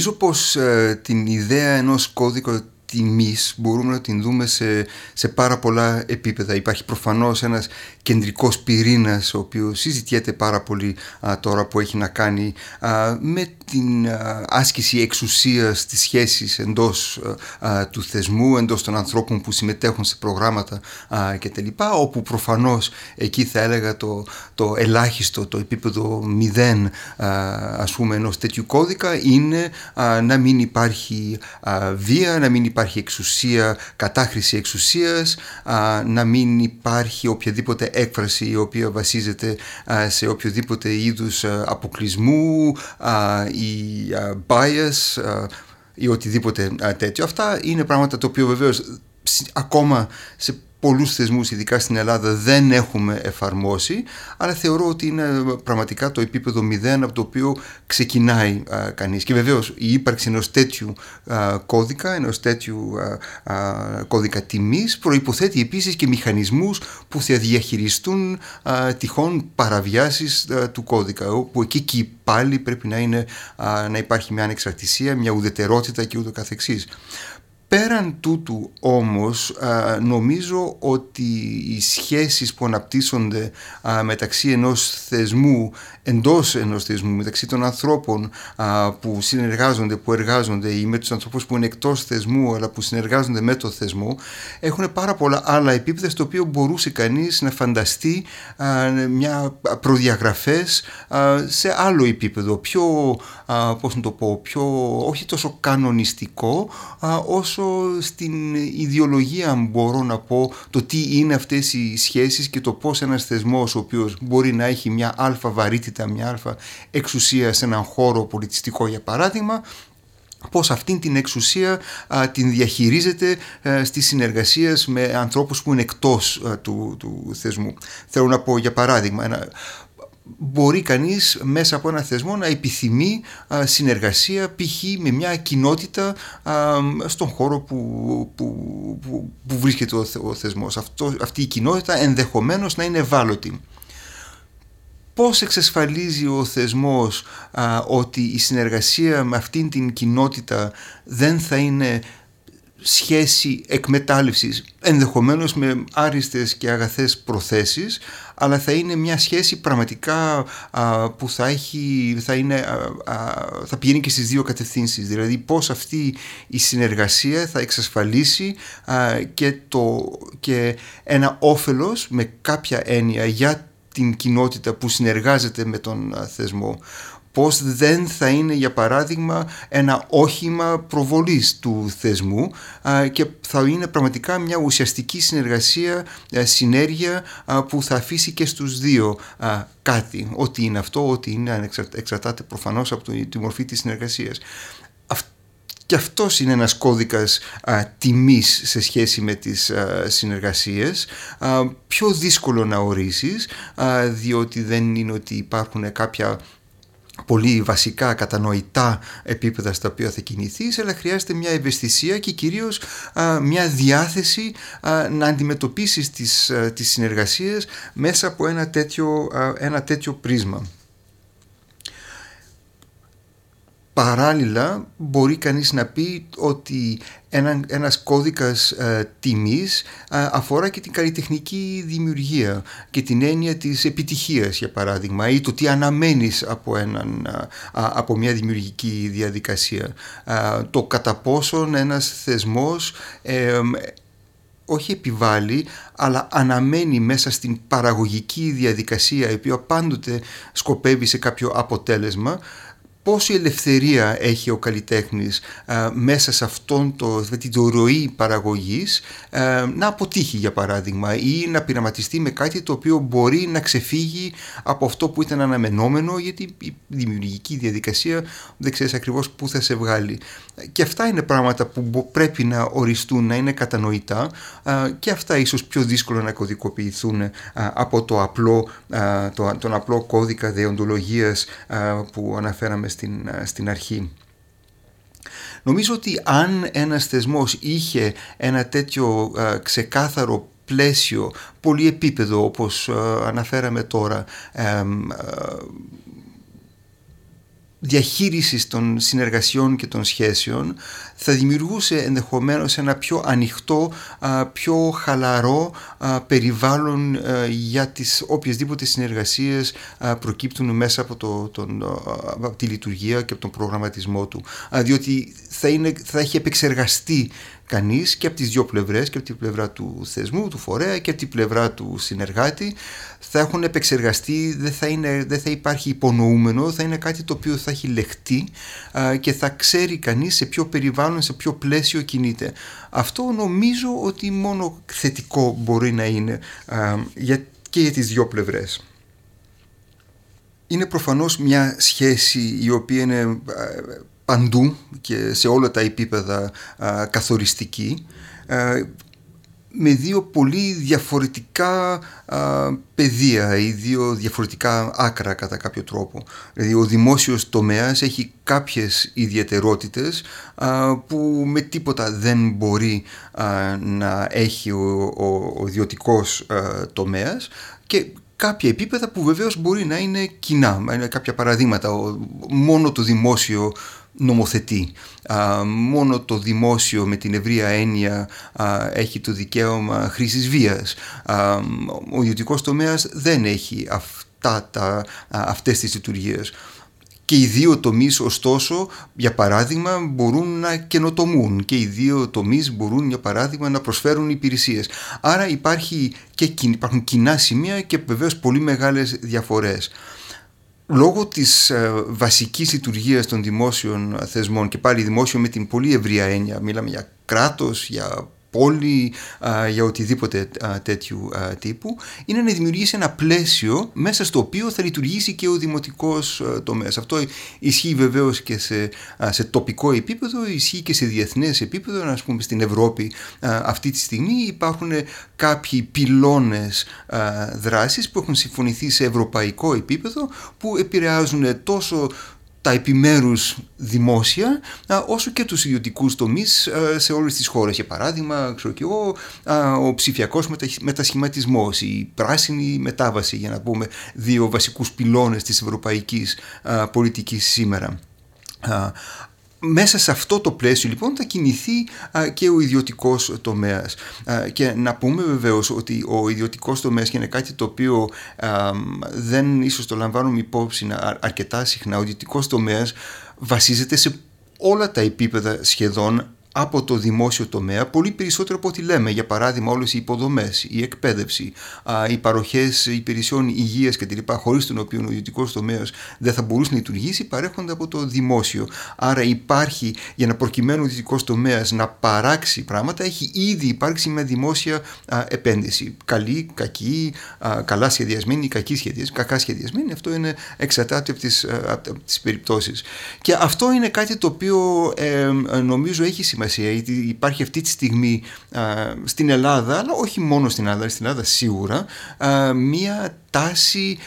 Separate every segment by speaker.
Speaker 1: νομίζω πως την ιδέα ενός κώδικα τιμής μπορούμε να την δούμε σε, σε πάρα πολλά επίπεδα. Υπάρχει προφανώς ένας κεντρικός πυρήνας ο οποίος συζητιέται πάρα πολύ τώρα που έχει να κάνει με την άσκηση εξουσίας της σχέσης εντός του θεσμού, εντός των ανθρώπων που συμμετέχουν σε προγράμματα κτλ. Όπου προφανώς εκεί θα έλεγα το, το ελάχιστο, το επίπεδο μηδέν ας πούμε ενός τέτοιου κώδικα είναι να μην υπάρχει βία, να μην υπάρχει εξουσία, κατάχρηση εξουσίας, να μην υπάρχει οποιαδήποτε έκφραση η οποία βασίζεται σε οποιοδήποτε είδους αποκλεισμού ή bias ή οτιδήποτε τέτοιο. Αυτά είναι πράγματα το οποίο βεβαίως ακόμα σε πολλούς θεσμούς, ειδικά στην Ελλάδα, δεν έχουμε εφαρμόσει, αλλά θεωρώ ότι είναι πραγματικά το επίπεδο μηδέν από το οποίο ξεκινάει α, κανείς. Και βεβαίως η ύπαρξη ενός τέτοιου κώδικα, ενός τέτοιου κώδικα τιμής, προϋποθέτει επίσης και μηχανισμούς που θα διαχειριστούν τυχόν παραβιάσεις του κώδικα, όπου εκεί και πάλι πρέπει να, είναι, να υπάρχει μια ανεξαρτησία, μια ουδετερότητα και ούτω καθεξής. Πέραν τούτου όμως νομίζω ότι οι σχέσεις που αναπτύσσονται μεταξύ ενός θεσμού, εντός ενός θεσμού, μεταξύ των ανθρώπων που συνεργάζονται, που εργάζονται ή με τους ανθρώπους που είναι εκτός θεσμού αλλά που συνεργάζονται με το θεσμό έχουν πάρα πολλά άλλα επίπεδα στο οποίο μπορούσε κανείς να φανταστεί μια προδιαγραφές σε άλλο επίπεδο, πιο, πώς να το πω, πιο, όχι τόσο κανονιστικό όσο στην ιδεολογία μπορώ να πω το τι είναι αυτές οι σχέσεις και το πώς ένας θεσμός ο οποίος μπορεί να έχει μια αλφα βαρύτητα, μια αλφα εξουσία σε έναν χώρο πολιτιστικό για παράδειγμα πώς αυτήν την εξουσία την διαχειρίζεται α, στη συνεργασία με ανθρώπους που είναι εκτός του, του θεσμού. Θέλω να πω για παράδειγμα ένα μπορεί κανείς μέσα από ένα θεσμό να επιθυμεί συνεργασία π.χ. με μια κοινότητα στον χώρο που, που, που, που βρίσκεται ο, ο θεσμός. Αυτό, αυτή η κοινότητα ενδεχομένως να είναι ευάλωτη. Πώς εξασφαλίζει ο θεσμός ότι η συνεργασία με αυτήν την κοινότητα δεν θα είναι σχέση εκμετάλλευσης ενδεχομένως με άριστες και αγαθές προθέσεις αλλά θα είναι μια σχέση πραγματικά που θα, έχει, θα, είναι, θα πηγαίνει και στις δύο κατευθύνσεις. Δηλαδή πώς αυτή η συνεργασία θα εξασφαλίσει και, το, και ένα όφελος με κάποια έννοια για την κοινότητα που συνεργάζεται με τον θεσμό πώς δεν θα είναι για παράδειγμα ένα όχημα προβολής του θεσμού και θα είναι πραγματικά μια ουσιαστική συνεργασία, συνέργεια που θα αφήσει και στους δύο κάτι, ό,τι είναι αυτό, ό,τι είναι εξαρτάται προφανώς από τη μορφή της συνεργασίας. Και αυτός είναι ένας κώδικας α, τιμής σε σχέση με τις α, συνεργασίες. πιο δύσκολο να ορίσεις, διότι δεν είναι ότι υπάρχουν κάποια πολύ βασικά κατανοητά επίπεδα στα οποία θα κινηθείς αλλά χρειάζεται μια ευαισθησία και κυρίως μια διάθεση να αντιμετωπίσεις τις, α, τις συνεργασίες μέσα από ένα τέτοιο, ένα τέτοιο πρίσμα. Παράλληλα μπορεί κανείς να πει ότι ένα, ένας κώδικας ε, τιμής αφορά και την καλλιτεχνική δημιουργία και την έννοια της επιτυχίας για παράδειγμα ή το τι αναμένεις από, έναν, από μια δημιουργική διαδικασία. το κατά πόσον ένας θεσμός όχι επιβάλλει, αλλά αναμένει μέσα στην παραγωγική διαδικασία η οποία πάντοτε σκοπεύει σε κάποιο αποτέλεσμα πόση ελευθερία έχει ο καλλιτέχνης μέσα σε αυτόν το, την ροή παραγωγής να αποτύχει για παράδειγμα ή να πειραματιστεί με κάτι το οποίο μπορεί να ξεφύγει από αυτό που ήταν αναμενόμενο γιατί η δημιουργική διαδικασία δεν ξέρεις ακριβώς πού θα σε βγάλει. Και αυτά είναι πράγματα που πρέπει να οριστούν, να είναι κατανοητά και αυτά ίσως πιο δύσκολο να κωδικοποιηθούν από το απλό, τον απλό κώδικα δεοντολογίας που αναφέραμε στην, ε, στην αρχή. Νομίζω ότι αν ένας θεσμός είχε ένα τέτοιο ε, ξεκάθαρο πλαίσιο, πολύ επίπεδο όπως ε, αναφέραμε τώρα, διαχείρισης των συνεργασιών και των σχέσεων θα δημιουργούσε ενδεχομένως ένα πιο ανοιχτό, πιο χαλαρό περιβάλλον για τις οποιασδήποτε συνεργασίες προκύπτουν μέσα από, το, τον, από τη λειτουργία και από τον προγραμματισμό του. Διότι θα, είναι, θα έχει επεξεργαστεί κανείς και από τις δύο πλευρές και από την πλευρά του θεσμού, του φορέα και από την πλευρά του συνεργάτη θα έχουν επεξεργαστεί, δεν θα, είναι, δεν θα υπάρχει υπονοούμενο, θα είναι κάτι το οποίο θα έχει λεχτεί και θα ξέρει κανείς σε ποιο περιβάλλον, σε ποιο πλαίσιο κινείται. Αυτό νομίζω ότι μόνο θετικό μπορεί να είναι για, και για τις δύο πλευρές. Είναι προφανώς μια σχέση η οποία είναι παντού και σε όλα τα επίπεδα καθοριστική με δύο πολύ διαφορετικά α, πεδία ή δύο διαφορετικά άκρα κατά κάποιο τρόπο. Δηλαδή ο δημόσιος τομέας έχει κάποιες ιδιαιτερότητες που με τίποτα δεν μπορεί να έχει ο, ο, ο ιδιωτικός τομέας και κάποια επίπεδα που βεβαίως μπορεί να είναι κοινά, είναι κάποια παραδείγματα. Μόνο το δημόσιο νομοθετεί. μόνο το δημόσιο με την ευρεία έννοια έχει το δικαίωμα χρήσης βίας. ο ιδιωτικός τομέας δεν έχει αυτά τα, αυτές τις λειτουργίες. Και οι δύο τομείς ωστόσο για παράδειγμα μπορούν να καινοτομούν και οι δύο τομείς μπορούν για παράδειγμα να προσφέρουν υπηρεσίες. Άρα υπάρχει και, υπάρχουν κοινά σημεία και βεβαίως πολύ μεγάλες διαφορές λόγω της ε, βασικής λειτουργίας των δημόσιων θεσμών και πάλι δημόσιο με την πολύ ευρία έννοια, μιλάμε για κράτος, για πόλη, για οτιδήποτε τέτοιου τύπου, είναι να δημιουργήσει ένα πλαίσιο μέσα στο οποίο θα λειτουργήσει και ο δημοτικός τομέας. Αυτό ισχύει βεβαίως και σε, σε τοπικό επίπεδο, ισχύει και σε διεθνές επίπεδο, ας πούμε στην Ευρώπη αυτή τη στιγμή υπάρχουν κάποιοι πυλώνες δράσεις που έχουν συμφωνηθεί σε ευρωπαϊκό επίπεδο που επηρεάζουν τόσο τα επιμέρους δημόσια όσο και τους ιδιωτικούς τομείς σε όλες τις χώρες. Για παράδειγμα, ξέρω και εγώ, ο ψηφιακός μετασχηματισμός, η πράσινη μετάβαση, για να πούμε δύο βασικούς πυλώνες της ευρωπαϊκής πολιτικής σήμερα μέσα σε αυτό το πλαίσιο λοιπόν θα κινηθεί και ο ιδιωτικός τομέας. Και να πούμε βεβαίως ότι ο ιδιωτικός τομέας και είναι κάτι το οποίο δεν ίσως το λαμβάνουμε υπόψη αρκετά συχνά. Ο ιδιωτικός τομέας βασίζεται σε όλα τα επίπεδα σχεδόν από το δημόσιο τομέα πολύ περισσότερο από ό,τι λέμε. Για παράδειγμα, όλες οι υποδομές, η εκπαίδευση, οι παροχές υπηρεσιών υγείας κτλ. χωρίς τον οποίο ο ιδιωτικός τομέας δεν θα μπορούσε να λειτουργήσει, παρέχονται από το δημόσιο. Άρα, υπάρχει για να προκειμένου ο ιδιωτικός τομέας να παράξει πράγματα, έχει ήδη υπάρξει μια δημόσια επένδυση. Καλή, κακή, καλά σχεδιασμένη, κακή σχεδιασμένη, κακά σχεδιασμένη. Αυτό είναι εξαρτάται από τις περιπτώσεις. Και αυτό είναι κάτι το οποίο ε, νομίζω έχει σημασία σημασία γιατί υπάρχει αυτή τη στιγμή στην Ελλάδα αλλά όχι μόνο στην Ελλάδα, στην Ελλάδα σίγουρα μία τάση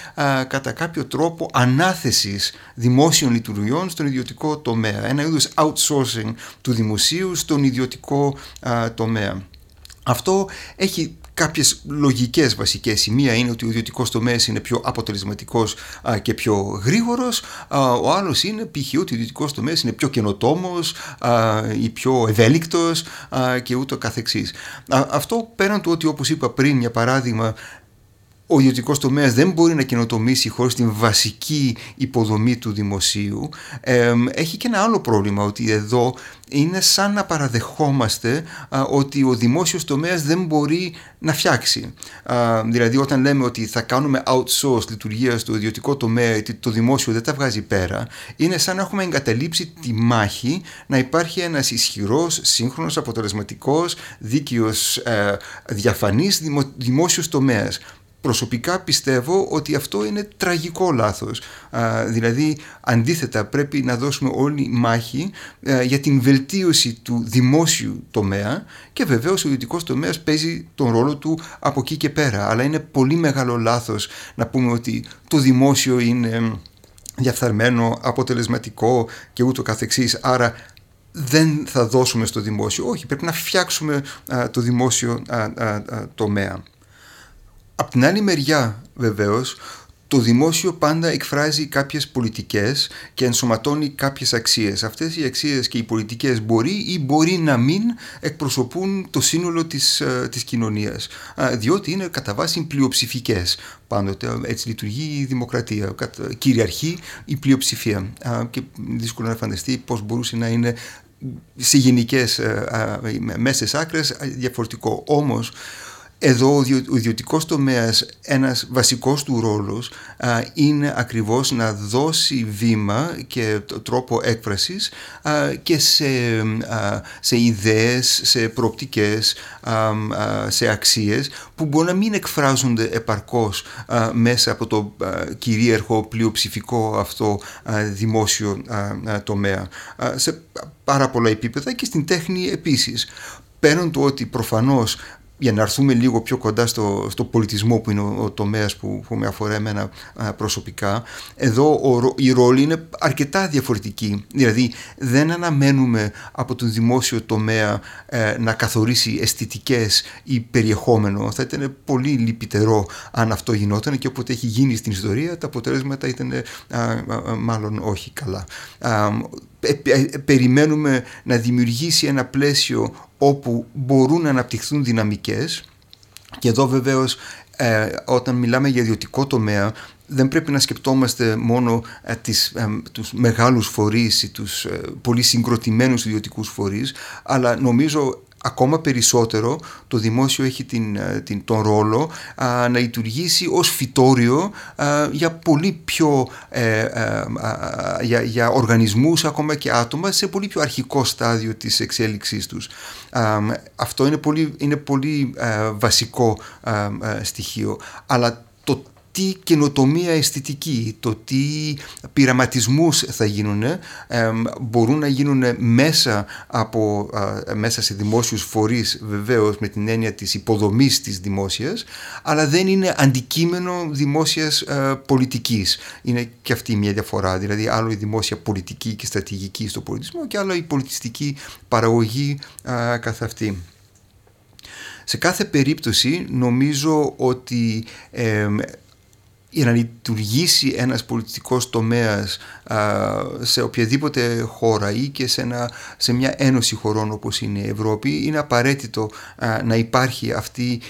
Speaker 1: κατά κάποιο τρόπο ανάθεσης δημόσιων λειτουργιών στον ιδιωτικό τομέα ένα είδος outsourcing του δημοσίου στον ιδιωτικό τομέα. Αυτό έχει κάποιες λογικές βασικές. Η μία είναι ότι ο ιδιωτικός τομέας είναι πιο αποτελεσματικός και πιο γρήγορος. ο άλλος είναι π.χ. ότι ο ιδιωτικός τομέας είναι πιο καινοτόμος ή πιο ευέλικτος και ούτω καθεξής. αυτό πέραν του ότι όπως είπα πριν για παράδειγμα ο ιδιωτικός τομέας δεν μπορεί να καινοτομήσει χωρίς την βασική υποδομή του δημοσίου. έχει και ένα άλλο πρόβλημα ότι εδώ είναι σαν να παραδεχόμαστε ότι ο δημόσιος τομέας δεν μπορεί να φτιάξει. δηλαδή όταν λέμε ότι θα κάνουμε outsource λειτουργία στο ιδιωτικό τομέα γιατί το δημόσιο δεν τα βγάζει πέρα είναι σαν να έχουμε εγκαταλείψει τη μάχη να υπάρχει ένας ισχυρός, σύγχρονος, αποτελεσματικός, δίκαιος, ε, διαφανής δημόσιος τομέας προσωπικά πιστεύω ότι αυτό είναι τραγικό λάθος. δηλαδή αντίθετα πρέπει να δώσουμε όλη μάχη για την βελτίωση του δημόσιου τομέα και βεβαίως ο ιδιωτικός τομέας παίζει τον ρόλο του από εκεί και πέρα. Αλλά είναι πολύ μεγάλο λάθος να πούμε ότι το δημόσιο είναι διαφθαρμένο, αποτελεσματικό και ούτω καθεξής. Άρα δεν θα δώσουμε στο δημόσιο. Όχι, πρέπει να φτιάξουμε το δημόσιο τομέα. Απ' την άλλη μεριά βεβαίως το δημόσιο πάντα εκφράζει κάποιες πολιτικές και ενσωματώνει κάποιες αξίες. Αυτές οι αξίες και οι πολιτικές μπορεί ή μπορεί να μην εκπροσωπούν το σύνολο της, ε, της κοινωνίας, διότι είναι κατά βάση πλειοψηφικές. Πάντοτε έτσι λειτουργεί η δημοκρατία, κυριαρχεί η πλειοψηφία και δύσκολο να φανταστεί πώς μπορούσε να είναι σε ε, μέσες άκρες διαφορετικό. Όμως εδώ ο ιδιωτικός τομέας ένας βασικός του ρόλος είναι ακριβώς να δώσει βήμα και τρόπο έκφρασης και σε, σε ιδέες, σε προοπτικές, σε αξίες που μπορεί να μην εκφράζονται επαρκώς μέσα από το κυρίαρχο πλειοψηφικό αυτό δημόσιο τομέα σε πάρα πολλά επίπεδα και στην τέχνη επίσης. Πέραν του ότι προφανώς για να έρθουμε λίγο πιο κοντά στο, στο πολιτισμό που είναι ο, ο τομέας που, που με αφορά εμένα προσωπικά εδώ ο, η ρόλη είναι αρκετά διαφορετική. Δηλαδή δεν αναμένουμε από τον δημόσιο τομέα ε, να καθορίσει αισθητικές ή περιεχόμενο. Θα ήταν πολύ λυπητερό αν αυτό γινόταν και όποτε έχει γίνει στην ιστορία τα αποτελέσματα ήταν μάλλον όχι καλά. Περιμένουμε να δημιουργήσει ένα πλαίσιο όπου μπορούν να αναπτυχθούν δυναμικές. Και εδώ βεβαίως ε, όταν μιλάμε για ιδιωτικό τομέα δεν πρέπει να σκεπτόμαστε μόνο ε, τις, ε, τους μεγάλους φορείς ή τους ε, πολύ συγκροτημένους ιδιωτικούς φορείς αλλά νομίζω ακόμα περισσότερο το δημόσιο έχει την, ε, την, τον ρόλο να λειτουργήσει ως φυτόριο για πολύ πιο ε, για, για οργανισμούς ακόμα και άτομα σε πολύ πιο αρχικό στάδιο της εξέλιξής τους. αυτό είναι πολύ, είναι πολύ βασικό στοιχείο αλλά το τι καινοτομία αισθητική, το τι πειραματισμούς θα γίνουν, μπορούν να γίνουν μέσα, από, μέσα σε δημόσιους φορείς βεβαίως με την έννοια της υποδομής της δημόσιας, αλλά δεν είναι αντικείμενο δημόσιας ε, πολιτικής. Είναι και αυτή μια διαφορά, δηλαδή άλλο η δημόσια πολιτική και στρατηγική στο πολιτισμό και άλλο η πολιτιστική παραγωγή καθ' αυτή. Σε κάθε περίπτωση νομίζω ότι για να λειτουργήσει ένας πολιτικός τομέας σε οποιαδήποτε χώρα ή και σε, ένα, σε μια ένωση χωρών όπως είναι η Ευρώπη είναι απαραίτητο να υπάρχει αυτή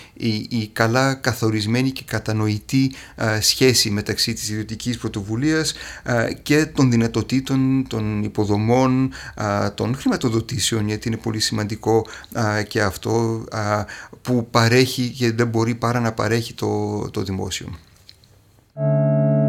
Speaker 1: η, καλά καθορισμένη και κατανοητή σχέση μεταξύ της ιδιωτικής πρωτοβουλίας και των δυνατοτήτων των υποδομών των χρηματοδοτήσεων γιατί είναι πολύ σημαντικό και αυτό που παρέχει και δεν μπορεί παρά να παρέχει το, το δημόσιο. Thank you.